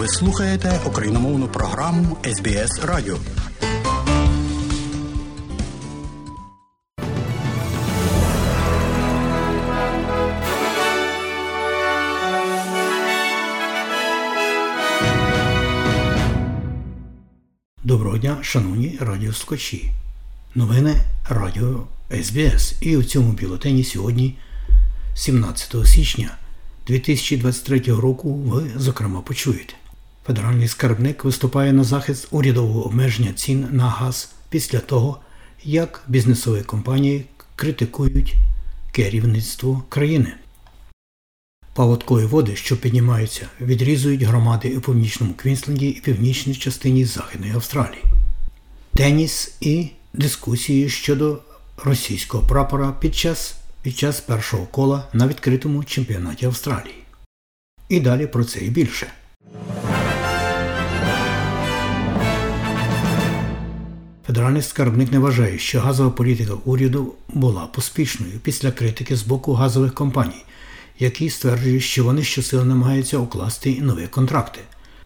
Ви слухаєте україномовну програму СБС Радіо. Доброго дня, шановні радіослухачі. Новини Радіо СБС. І у цьому бюлетені сьогодні, 17 січня 2023 року, ви, зокрема, почуєте. Федеральний скарбник виступає на захист урядового обмеження цін на газ після того, як бізнесові компанії критикують керівництво країни. Паводкові води, що піднімаються, відрізують громади у північному Квінсленді і північній частині Західної Австралії. Теніс і дискусії щодо російського прапора під час, під час першого кола на відкритому чемпіонаті Австралії. І далі про це і більше. Федеральний скарбник не вважає, що газова політика уряду була поспішною після критики з боку газових компаній, які стверджують, що вони щосили намагаються укласти нові контракти.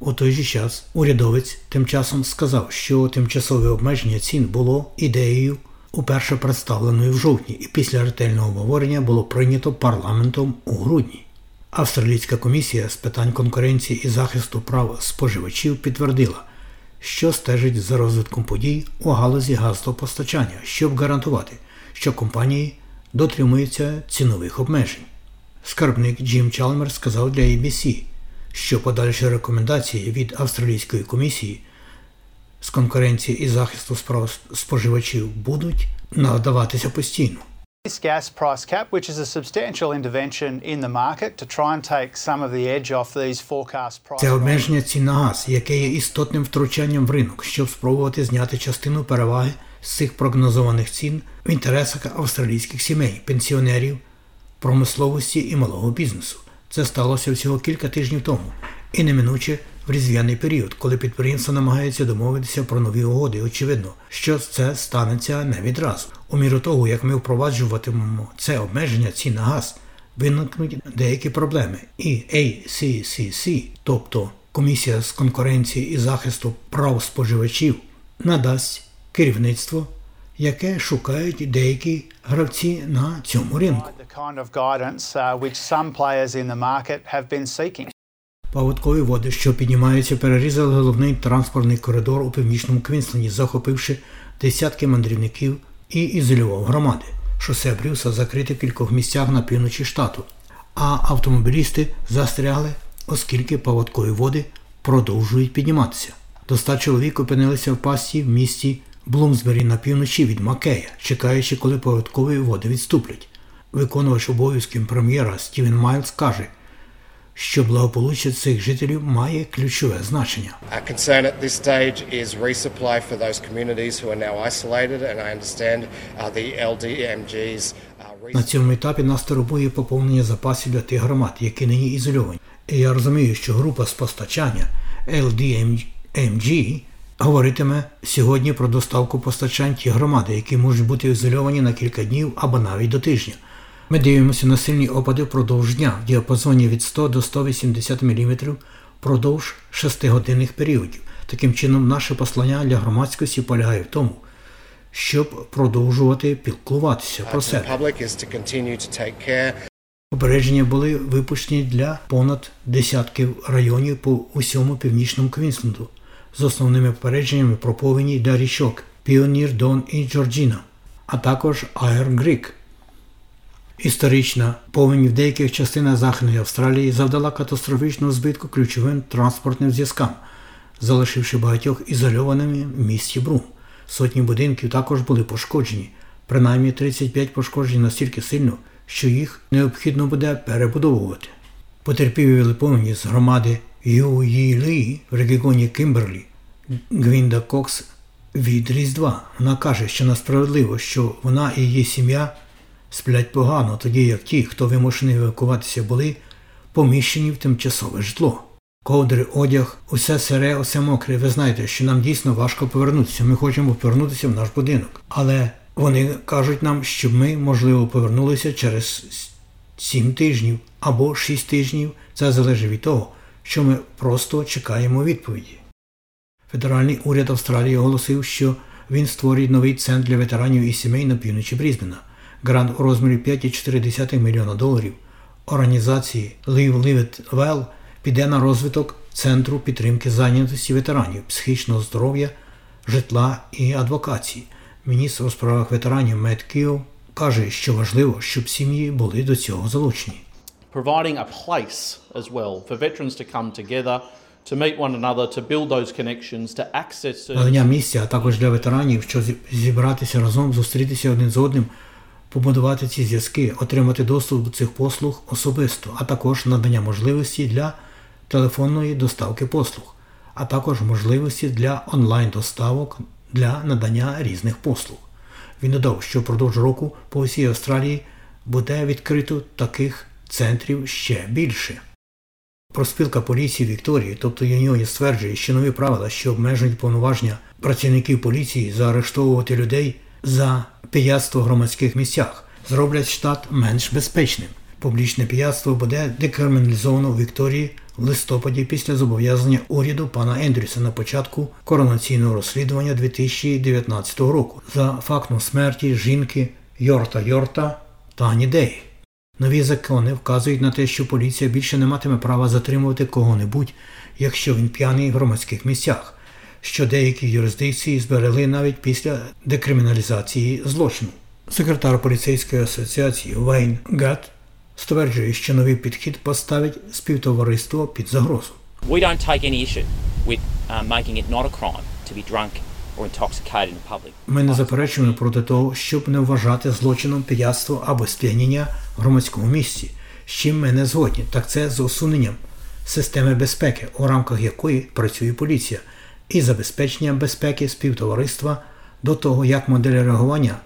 У той же час урядовець тим часом сказав, що тимчасове обмеження цін було ідеєю, уперше представленою в жовтні, і після ретельного обговорення було прийнято парламентом у грудні. Австралійська комісія з питань конкуренції і захисту прав споживачів підтвердила, що стежить за розвитком подій у галузі газопостачання, щоб гарантувати, що компанії дотримуються цінових обмежень. Скарбник Джим Чалмер сказав для ABC, що подальші рекомендації від Австралійської комісії з конкуренції і захисту справ споживачів будуть надаватися постійно. This gas price cap, which is a substantial intervention in the market to try and take some of the edge off these forecast price Це обмеження цін на газ, яке є істотним втручанням в ринок, щоб спробувати зняти частину переваги з цих прогнозованих цін в інтересах австралійських сімей, пенсіонерів, промисловості і малого бізнесу. Це сталося всього кілька тижнів тому, і неминуче в різдвяний період, коли підприємства намагаються домовитися про нові угоди. Очевидно, що це станеться не відразу. У міру того, як ми впроваджуватимемо це обмеження цін на газ, виникнуть деякі проблеми. І ACCC, тобто Комісія з конкуренції і захисту прав споживачів, надасть керівництво, яке шукають деякі гравці на цьому ринку. uh. Паводкові води, що піднімаються, перерізали головний транспортний коридор у північному Квінсленді, захопивши десятки мандрівників і ізолював громади. Шосе Брюса закрите кількох місцях на півночі штату, а автомобілісти застрягли, оскільки паводкові води продовжують підніматися. До ста чоловік опинилися в пастці в місті Блумсбері на півночі від Макея, чекаючи, коли паводкові води відступлять. Виконувач обов'язків прем'єра Стівен Майлз каже, що благополуччя цих жителів має ключове значення. Our concern at this stage is resupply for those communities who are now isolated, and I understand uh, the LDMGs. Uh, На цьому етапі нас турбує поповнення запасів для тих громад, які нині ізольовані. І я розумію, що група з постачання LDMG говоритиме сьогодні про доставку постачань ті громади, які можуть бути ізольовані на кілька днів або навіть до тижня. Ми дивимося на сильні опади впродовж дня в діапазоні від 100 до 180 мм впродовж 6-годинних періодів. Таким чином, наше послання для громадськості полягає в тому, щоб продовжувати піклуватися про the себе. Попередження були випущені для понад десятків районів по усьому північному Квінсленду з основними попередженнями про повені для річок Піонір, Дон і Джорджіна, а також Айрон Грік. Історична повінь в деяких частинах Західної Австралії завдала катастрофічного збитку ключовим транспортним зв'язкам, залишивши багатьох ізольованими в місті Брум. Сотні будинків також були пошкоджені, принаймні 35 пошкоджені настільки сильно, що їх необхідно буде перебудовувати. Потерпіві повені з громади Юїлі в регіоні Кімберлі Гвінда Кокс від Різдва. Вона каже, що несправедливо, що вона і її сім'я сплять погано, тоді як ті, хто вимушений евакуватися, були поміщені в тимчасове житло. Ковдри, одяг, усе сире, усе мокре. Ви знаєте, що нам дійсно важко повернутися. Ми хочемо повернутися в наш будинок. Але вони кажуть нам, щоб ми, можливо, повернулися через 7 тижнів або 6 тижнів. Це залежить від того, що ми просто чекаємо відповіді. Федеральний уряд Австралії оголосив, що він створить новий центр для ветеранів і сімей на півночі Брізбена. Грант у розмірі 5,4 мільйона доларів організації Live Live It Well піде на розвиток Центру підтримки зайнятості ветеранів, психічного здоров'я, житла і адвокації. Міністр у справах ветеранів Мет Кіо каже, що важливо, щоб сім'ї були до цього залучені. providing a place as well for veterans to come together, to meet one another, to build those connections, to access Надання місця, а також для ветеранів, що зі- зібратися разом, зустрітися один з одним, побудувати ці зв'язки, отримати доступ до цих послуг особисто, а також надання можливості для телефонної доставки послуг, а також можливості для онлайн-доставок для надання різних послуг. Він додав, що впродовж року по всій Австралії буде відкрито таких центрів ще більше. Проспілка поліції Вікторії, тобто Юніоні, стверджує, що нові правила, що обмежують повноваження працівників поліції заарештовувати людей за пияцтво в громадських місцях, зроблять штат менш безпечним. Публічне пияцтво буде декриміналізовано в Вікторії в листопаді після зобов'язання уряду пана Ендрюса на початку коронаційного розслідування 2019 року за фактом смерті жінки Йорта Йорта Тані Деї. Нові закони вказують на те, що поліція більше не матиме права затримувати кого-небудь, якщо він п'яний в громадських місцях, що деякі юрисдикції зберегли навіть після декриміналізації злочину. Секретар поліцейської асоціації Вейн Гат стверджує, що новий підхід поставить співтовариство під загрозу. We don't take any issue with uh, making it not a crime to be drunk. Ми не заперечуємо проти того, щоб не вважати злочином пияцтво або сп'яніння в громадському місці, з чим ми не згодні, так це з усуненням системи безпеки, у рамках якої працює поліція, і забезпеченням безпеки співтовариства до того, як модель реагування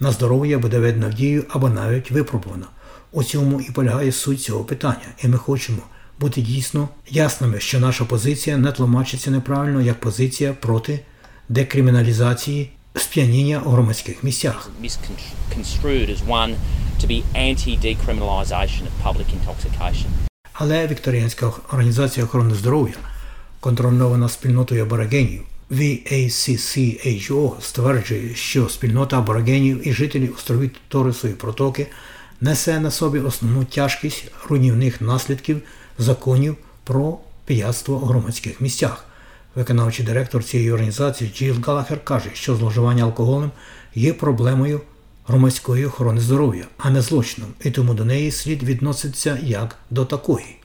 на здоров'я буде видно в дію або навіть випробувано. У цьому і полягає суть цього питання, і ми хочемо бути дійсно ясними, що наша позиція не тлумачиться неправильно як позиція проти декриміналізації сп'яніння у громадських місцях. Але Вікторіанська організація охорони здоров'я, контрольована спільнотою аборигенів VACCHO стверджує, що спільнота аборигенів і жителів островів Торисової протоки несе на собі основну тяжкість руйнівних наслідків законів про пияцтво у громадських місцях. Виконавчий директор цієї організації Джил Галахер каже, що зловживання алкоголем є проблемою громадської охорони здоров'я, а не злочином, і тому до неї слід відноситися як до такої.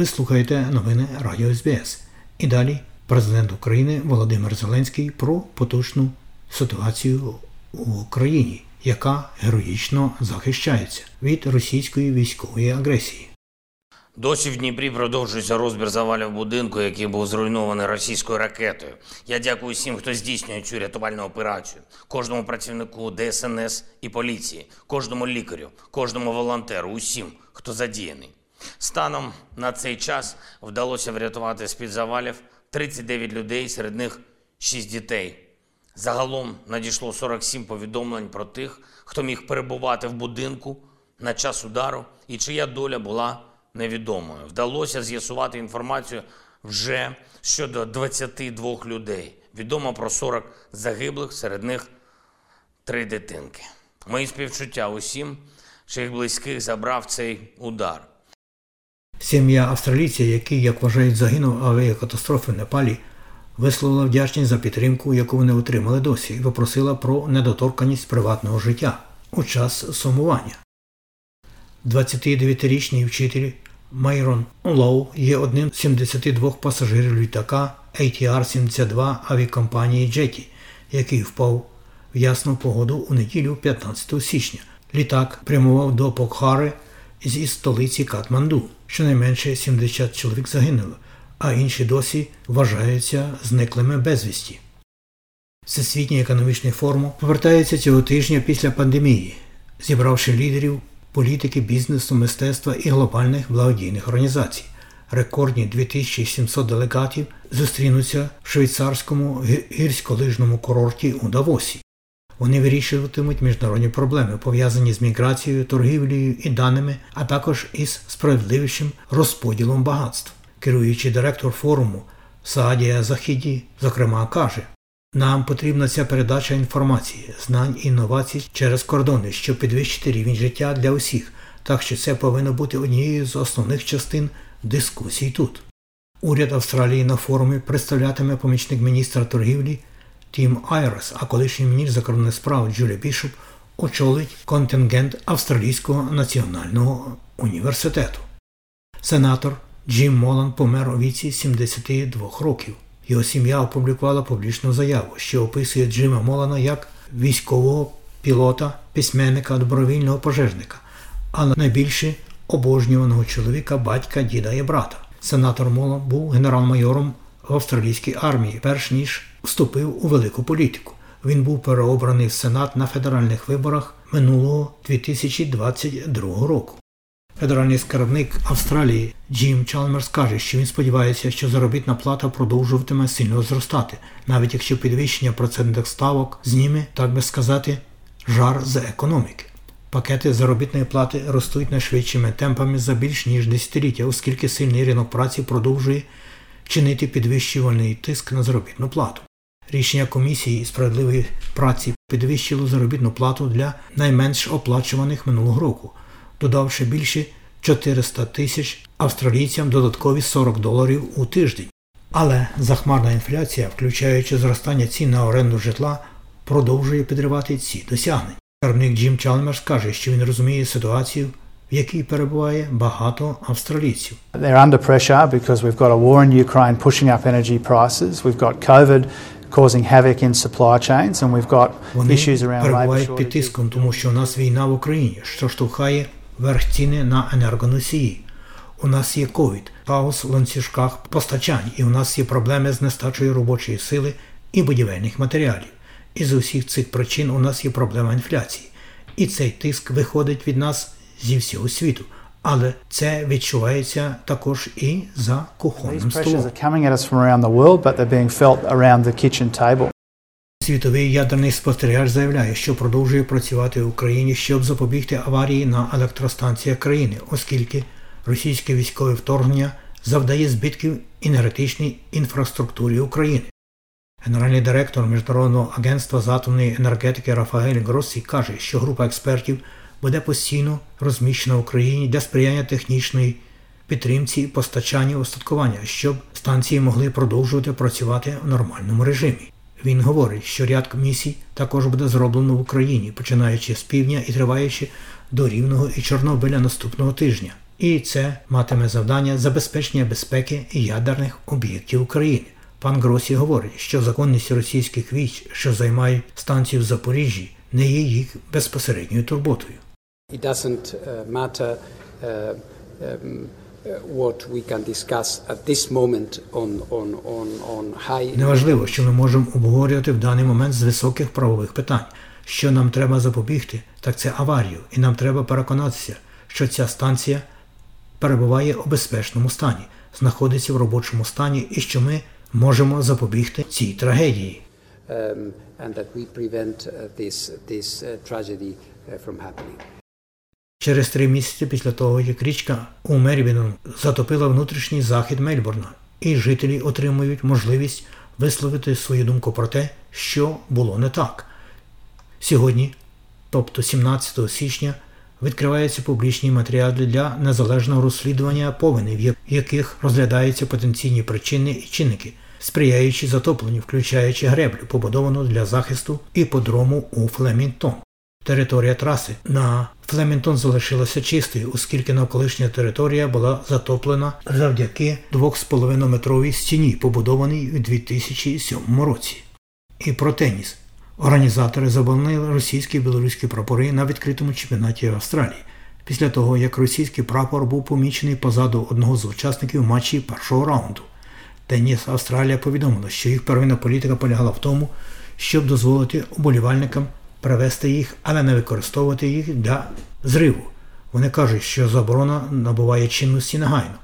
Ви слухаєте новини Радіо СБС. І далі президент України Володимир Зеленський про поточну ситуацію в Україні, яка героїчно захищається від російської військової агресії. Досі в Дніпрі продовжується розбір завалів будинку, який був зруйнований російською ракетою. Я дякую всім, хто здійснює цю рятувальну операцію, кожному працівнику ДСНС і поліції, кожному лікарю, кожному волонтеру, усім, хто задіяний. Станом на цей час вдалося врятувати з-під завалів 39 людей, серед них 6 дітей. Загалом надійшло 47 повідомлень про тих, хто міг перебувати в будинку на час удару і чия доля була невідомою. Вдалося з'ясувати інформацію вже щодо 22 людей. Відомо про 40 загиблих, серед них три дитинки. Мої співчуття усім, що їх близьких забрав цей удар. Сім'я австралійця, який, як вважають, загинув в авіакатастрофі в Непалі, висловила вдячність за підтримку, яку вони отримали досі, і попросила про недоторканність приватного життя у час сумування. 29-річний вчитель Майрон Лоу є одним з 72 пасажирів літака ATR-72 авіакомпанії Jetty, який впав в ясну погоду у неділю 15 січня. Літак прямував до Покхари зі столиці Катманду. Щонайменше 70 чоловік загинуло, а інші досі вважаються зниклими безвісті. Всесвітній економічний форум повертається цього тижня після пандемії, зібравши лідерів політики, бізнесу, мистецтва і глобальних благодійних організацій. Рекордні 2700 делегатів зустрінуться в швейцарському гірськолижному курорті у Давосі. Вони вирішуватимуть міжнародні проблеми, пов'язані з міграцією, торгівлею і даними, а також із справедливішим розподілом багатств. Керуючий директор форуму Саадія Західі, зокрема, каже: нам потрібна ця передача інформації, знань і інновацій через кордони, щоб підвищити рівень життя для усіх, так що це повинно бути однією з основних частин дискусій тут. Уряд Австралії на форумі представлятиме помічник міністра торгівлі Тім Айрес, а колишній міністр закордонних справ Джулі Бішоп очолить контингент Австралійського національного університету. Сенатор Джим Молан помер у віці 72 років. Його сім'я опублікувала публічну заяву, що описує Джима Молана як військового пілота, письменника, добровільного пожежника, але найбільше обожнюваного чоловіка, батька, діда і брата. Сенатор Молан був генерал-майором в австралійській армії, перш ніж вступив у велику політику. Він був переобраний в Сенат на федеральних виборах минулого 2022 року. Федеральний скарбник Австралії Джим Чалмерс каже, що він сподівається, що заробітна плата продовжуватиме сильно зростати, навіть якщо підвищення процентних ставок зніме, так би сказати, жар з економіки. Пакети заробітної плати ростуть найшвидшими темпами за більш ніж десятиліття, оскільки сильний ринок праці продовжує чинити підвищувальний тиск на заробітну плату. Рішення комісії справедливої праці підвищило заробітну плату для найменш оплачуваних минулого року, додавши більше 400 тисяч австралійцям додаткові 40 доларів у тиждень. Але захмарна інфляція, включаючи зростання цін на оренду житла, продовжує підривати ці досягнення. Скарбник Джим Чалмерс каже, що він розуміє ситуацію, в якій перебуває багато австралійців. They're under pressure because we've got a war in Ukraine pushing up energy prices. We've got COVID causing havoc in supply chains and we've got Вони issues around перебувають під тиском, тому що у нас війна в Україні, що штовхає вверх ціни на енергоносії. У нас є ковід, хаос в ланцюжках постачань, і у нас є проблеми з нестачею робочої сили і будівельних матеріалів. Із усіх цих причин у нас є проблема інфляції. І цей тиск виходить від нас зі всього світу. Але це відчувається також і за кухонним столом. Світовий ядерний спостерігач заявляє, що продовжує працювати в Україні, щоб запобігти аварії на електростанціях країни, оскільки російське військове вторгнення завдає збитків енергетичній інфраструктурі України. Генеральний директор Міжнародного агентства з атомної енергетики Рафаель Гроссі каже, що група експертів буде постійно розміщена в Україні для сприяння технічної підтримці і постачання устаткування, щоб станції могли продовжувати працювати в нормальному режимі. Він говорить, що ряд місій також буде зроблено в Україні, починаючи з півдня і триваючи до Рівного і Чорнобиля наступного тижня. І це матиме завдання забезпечення безпеки ядерних об'єктів України. Пан Гросі говорить, що законність російських військ, що займають станцію в Запоріжжі, не є їх безпосередньою турботою. It doesn't uh, matter uh, um, uh, what we can discuss at this moment on, on, on, on high. Неважливо, що ми можемо обговорювати в даний момент з високих правових питань. Що нам треба запобігти, так це аварію, і нам треба переконатися, що ця станція перебуває у безпечному стані, знаходиться в робочому стані і що ми можемо запобігти цій трагедії. um, and that we prevent this, this tragedy from happening. Через три місяці після того, як річка у Мерібіну затопила внутрішній захід Мельбурна, і жителі отримують можливість висловити свою думку про те, що було не так. Сьогодні, тобто 17 січня, відкриваються публічні матеріали для незалежного розслідування повеней, в яких розглядаються потенційні причини і чинники, сприяючи затопленню, включаючи греблю, побудовану для захисту іподрому у Флемінтон. Територія траси на Флемінтон залишилася чистою, оскільки навколишня територія була затоплена завдяки 2,5 метровій стіні, побудованій у 2007 році. І про теніс. Організатори заборонили російські і білоруські прапори на відкритому чемпіонаті Австралії після того, як російський прапор був помічений позаду одного з учасників матчі першого раунду. Теніс Австралія повідомила, що їх первинна політика полягала в тому, щоб дозволити уболівальникам привезти їх, але не використовувати їх для зриву. Вони кажуть, що заборона набуває чинності негайно.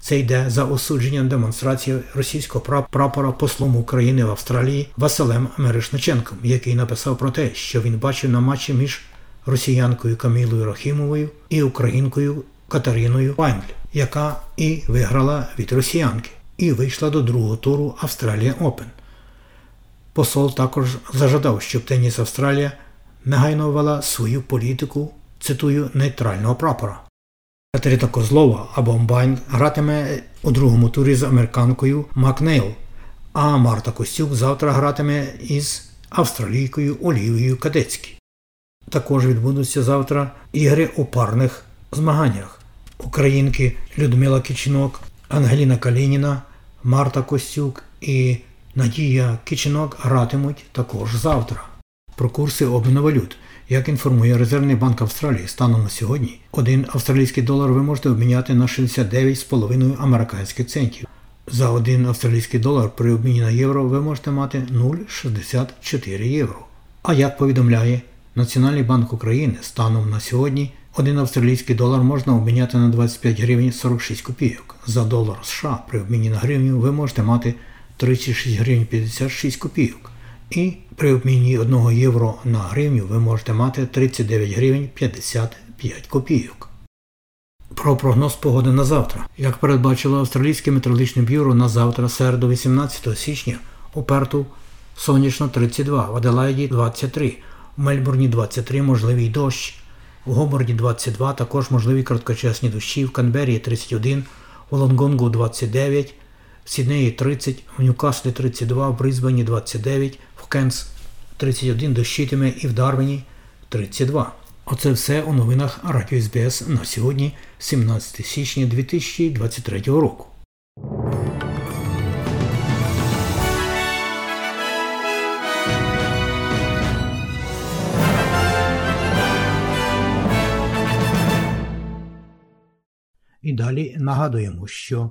Це йде за осудженням демонстрації російського прапора послом України в Австралії Василем Мерешниченком, який написав про те, що він бачив на матчі між росіянкою Камілою Рахімовою і українкою Катериною Байндль, яка і виграла від росіянки, і вийшла до другого туру Австралія Опен. Посол також зажадав, щоб Теніс Австралія негайно ввела свою політику, цитую, нейтрального прапора. Катерина Козлова або Байндль гратиме у другому турі з американкою Макнеллі, а Марта Костюк завтра гратиме із австралійкою Олівією Гадецькі. Також відбудуться завтра ігри у парних змаганнях. Українки Людмила Кичинок, Ангеліна Калініна, Марта Костюк і Надія Кичинок гратимуть також завтра. Про курси обміну валют. Як інформує Резервний банк Австралії, станом на сьогодні один австралійський долар ви можете обміняти на 69,5 американських центів. За один австралійський долар при обміні на євро ви можете мати 0,64 євро. А як повідомляє Національний банк України, станом на сьогодні один австралійський долар можна обміняти на 25 гривень 46 копійок. За долар США при обміні на гривню ви можете мати 36 гривень 56 копійок. І при обміні 1 євро на гривню ви можете мати 39 гривень 55 копійок. Про прогноз погоди на завтра. Як передбачило Австралійське метеорологічне бюро на завтра, середу 18 січня, у Перту сонячно 32, в Аделаїді 23, в Мельбурні 23 можливий дощ, у Гоборді 22 також можливі короткочасні дощі, в Канберії 31, у Лонгонгу 29, Сіднеї 30, в Ньюкаслі 32, в Брисбені 29, в Кенс 31 дощитиме і в Дарвіні 32. Оце все у новинах Радіо СБС на сьогодні, 17 січня 2023 року. І далі нагадуємо, що